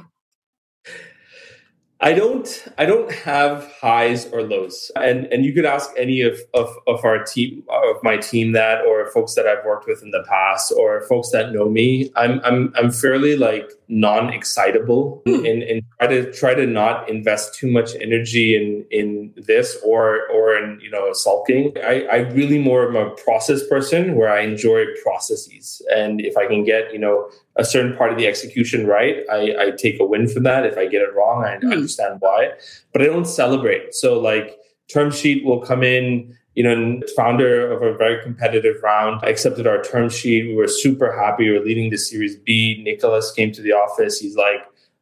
I don't I don't have highs or lows. And and you could ask any of, of, of our team of my team that or folks that I've worked with in the past or folks that know me. I'm I'm I'm fairly like non-excitable mm. and, and try to try to not invest too much energy in in this or or in you know sulking. I, I really more am a process person where I enjoy processes. And if I can get, you know, a certain part of the execution right, I, I take a win from that. If I get it wrong, I mm. understand why. But I don't celebrate. So like term sheet will come in, you know, founder of a very competitive round I accepted our term sheet. We were super happy. We are leading the Series B. Nicholas came to the office. He's like,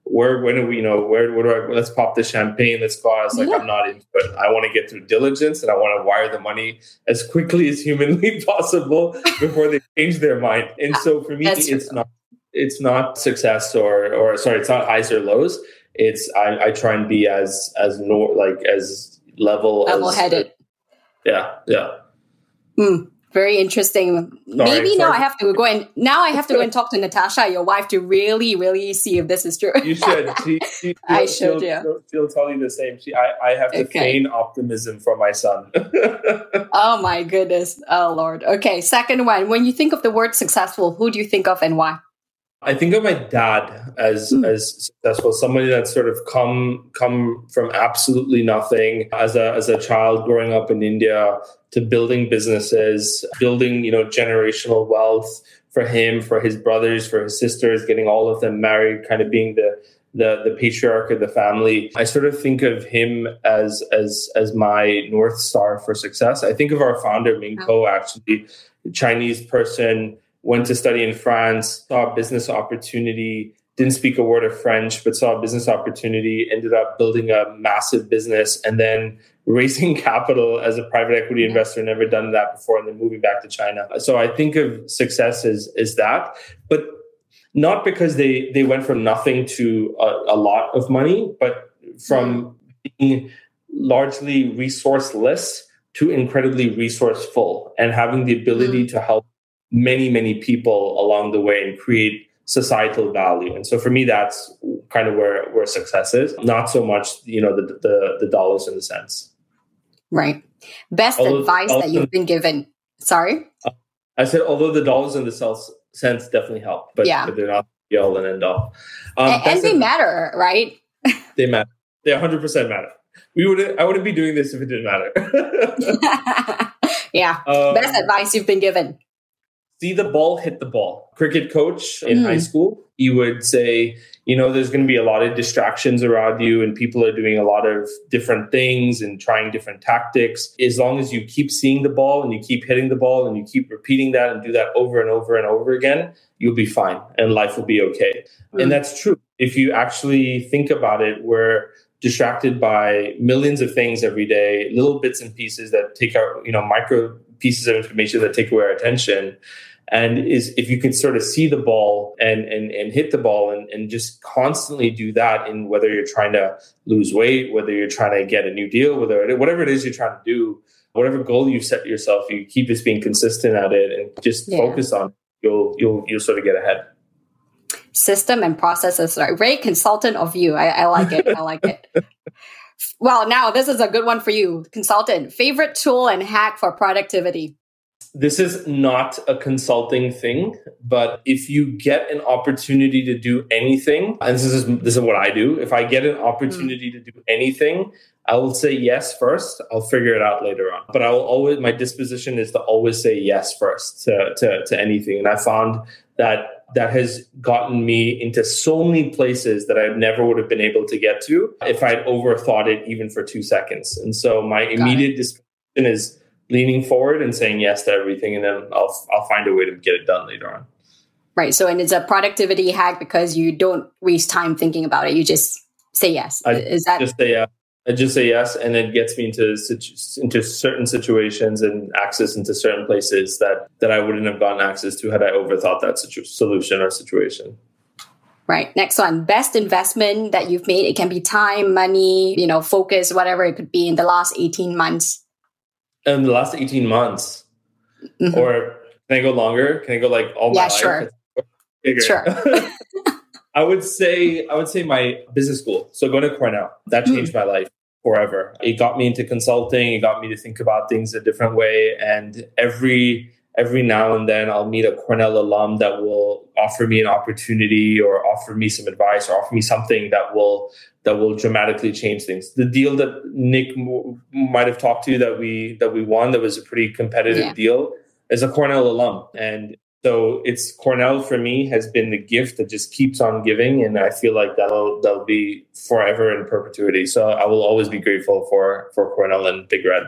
where when do we you know where, where do I let's pop the champagne let's go I was like yeah. I'm not into it I want to get through diligence and I want to wire the money as quickly as humanly possible before they change their mind and so for me That's it's true. not it's not success or or sorry, it's not highs or lows. It's I, I try and be as as nor like as level level headed. Yeah, yeah. Mm, Very interesting. Sorry, Maybe sorry. now I have to go and now I have to go and talk to Natasha, your wife, to really, really see if this is true. You should. She, she, I should. Yeah. She'll, she'll, tell you the same. She, I, I have to okay. feign optimism for my son. oh my goodness. Oh Lord. Okay. Second one. When you think of the word successful, who do you think of and why? I think of my dad as mm. as successful, somebody that's sort of come come from absolutely nothing as a as a child growing up in India to building businesses, building you know generational wealth for him, for his brothers, for his sisters, getting all of them married, kind of being the the the patriarch of the family. I sort of think of him as as as my north star for success. I think of our founder Ming Ko actually, a Chinese person went to study in France, saw a business opportunity, didn't speak a word of French, but saw a business opportunity, ended up building a massive business and then raising capital as a private equity investor, never done that before, and then moving back to China. So I think of success as, as that, but not because they, they went from nothing to a, a lot of money, but from being largely resourceless to incredibly resourceful and having the ability mm. to help many, many people along the way and create societal value. And so for me, that's kind of where, where success is, not so much, you know, the, the, the dollars in the cents. Right. Best although, advice that you've been given. Sorry? I said, although the dollars and the cents definitely help, but, yeah. but they're not the all and end all. Um, and, and they matter, right? they matter. They 100% matter. We would I wouldn't be doing this if it didn't matter. yeah. Um, Best advice you've been given see the ball hit the ball. Cricket coach in mm. high school, he would say, you know, there's going to be a lot of distractions around you, and people are doing a lot of different things and trying different tactics. As long as you keep seeing the ball and you keep hitting the ball and you keep repeating that and do that over and over and over again, you'll be fine and life will be okay. Mm. And that's true. If you actually think about it, we're distracted by millions of things every day, little bits and pieces that take our, you know, micro pieces of information that take away our attention and is if you can sort of see the ball and and, and hit the ball and, and just constantly do that in whether you're trying to lose weight whether you're trying to get a new deal whether whatever it is you're trying to do whatever goal you set yourself you keep just being consistent at it and just yeah. focus on it, you'll you'll you'll sort of get ahead. System and processes right. Very consultant of you. I, I like it. I like it well now this is a good one for you consultant favorite tool and hack for productivity this is not a consulting thing, but if you get an opportunity to do anything, and this is this is what I do. If I get an opportunity mm. to do anything, I will say yes first. I'll figure it out later on. But I will always my disposition is to always say yes first to to, to anything. And I found that that has gotten me into so many places that I never would have been able to get to if I'd overthought it even for two seconds. And so my Got immediate disposition is leaning forward and saying yes to everything, and then I'll I'll find a way to get it done later on. Right. So, and it's a productivity hack because you don't waste time thinking about it. You just say yes. I Is that just say yeah? I just say yes, and it gets me into into certain situations and access into certain places that that I wouldn't have gotten access to had I overthought that situ- solution or situation. Right. Next one. Best investment that you've made. It can be time, money, you know, focus, whatever it could be in the last 18 months in the last 18 months mm-hmm. or can i go longer can i go like all yeah, my sure. life sure Sure. i would say i would say my business school so going to cornell that mm. changed mm. my life forever it got me into consulting it got me to think about things a different way and every every now and then I'll meet a Cornell alum that will offer me an opportunity or offer me some advice or offer me something that will that will dramatically change things. The deal that Nick m- might have talked to that we that we won that was a pretty competitive yeah. deal is a Cornell alum and so it's Cornell for me has been the gift that just keeps on giving and I feel like that'll that'll be forever in perpetuity. So I will always be grateful for for Cornell and Big Red.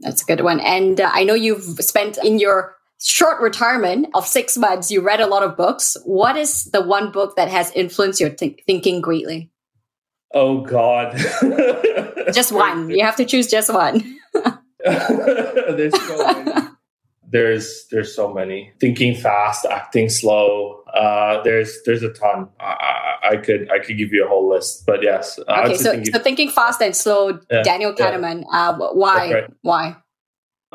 That's a good one. And uh, I know you've spent in your short retirement of six months, you read a lot of books. What is the one book that has influenced your th- thinking greatly? Oh, God. just one. You have to choose just one. There's so many. There's there's so many. Thinking fast, acting slow. Uh, there's there's a ton. I, I, could I could give you a whole list, but yes. Uh, okay, so thinking, so thinking fast and slow. Yeah, Daniel Kahneman. Yeah. Uh, why? Right. Why?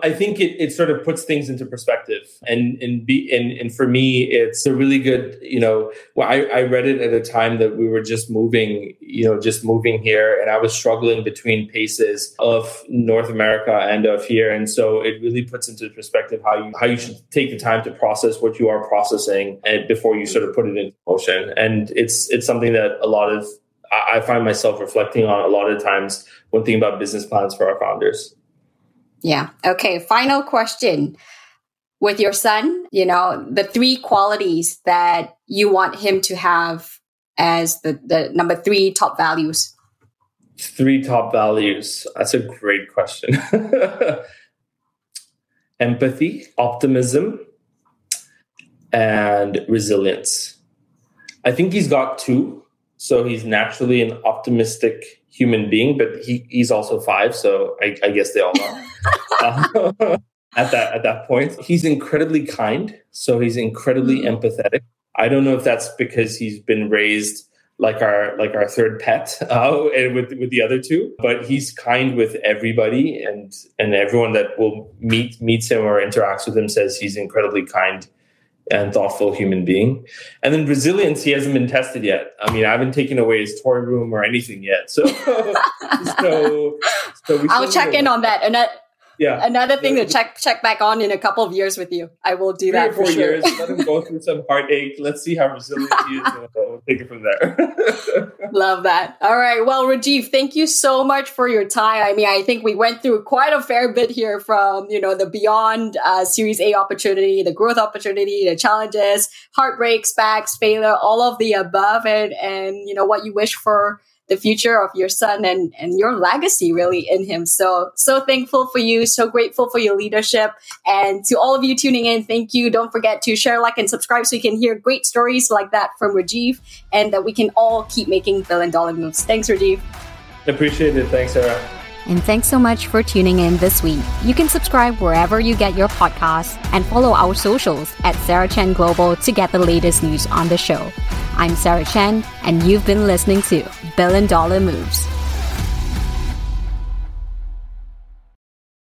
I think it, it sort of puts things into perspective. And and be and, and for me, it's a really good, you know, well, I, I read it at a time that we were just moving, you know, just moving here. And I was struggling between paces of North America and of here. And so it really puts into perspective how you how you should take the time to process what you are processing and before you sort of put it into motion. And it's it's something that a lot of I find myself reflecting on a lot of times when thinking about business plans for our founders. Yeah. Okay. Final question. With your son, you know, the three qualities that you want him to have as the, the number three top values. Three top values. That's a great question. Empathy, optimism, and resilience. I think he's got two. So he's naturally an optimistic human being, but he, he's also five. So I, I guess they all are. uh, at that at that point, he's incredibly kind. So he's incredibly mm-hmm. empathetic. I don't know if that's because he's been raised like our like our third pet uh, and with with the other two but he's kind with everybody and and everyone that will meet meets him or interacts with him says he's incredibly kind and thoughtful human being. And then resilience, he hasn't been tested yet. I mean, I haven't taken away his toy room or anything yet. So, so, so I'll check in on that. And that, yeah. Another thing to check check back on in a couple of years with you. I will do Three that for sure. years. Let him go through some heartache. Let's see how resilient he is. And we'll take it from there. Love that. All right. Well, Rajiv, thank you so much for your time. I mean, I think we went through quite a fair bit here from you know the beyond uh, Series A opportunity, the growth opportunity, the challenges, heartbreaks, backs, failure, all of the above, and and you know what you wish for the future of your son and, and your legacy really in him. So, so thankful for you. So grateful for your leadership. And to all of you tuning in, thank you. Don't forget to share, like, and subscribe so you can hear great stories like that from Rajiv and that we can all keep making billion dollar moves. Thanks, Rajiv. Appreciate it. Thanks, Sarah. And thanks so much for tuning in this week. You can subscribe wherever you get your podcasts and follow our socials at Sarah Chen Global to get the latest news on the show. I'm Sarah Chen, and you've been listening to Billion Dollar Moves.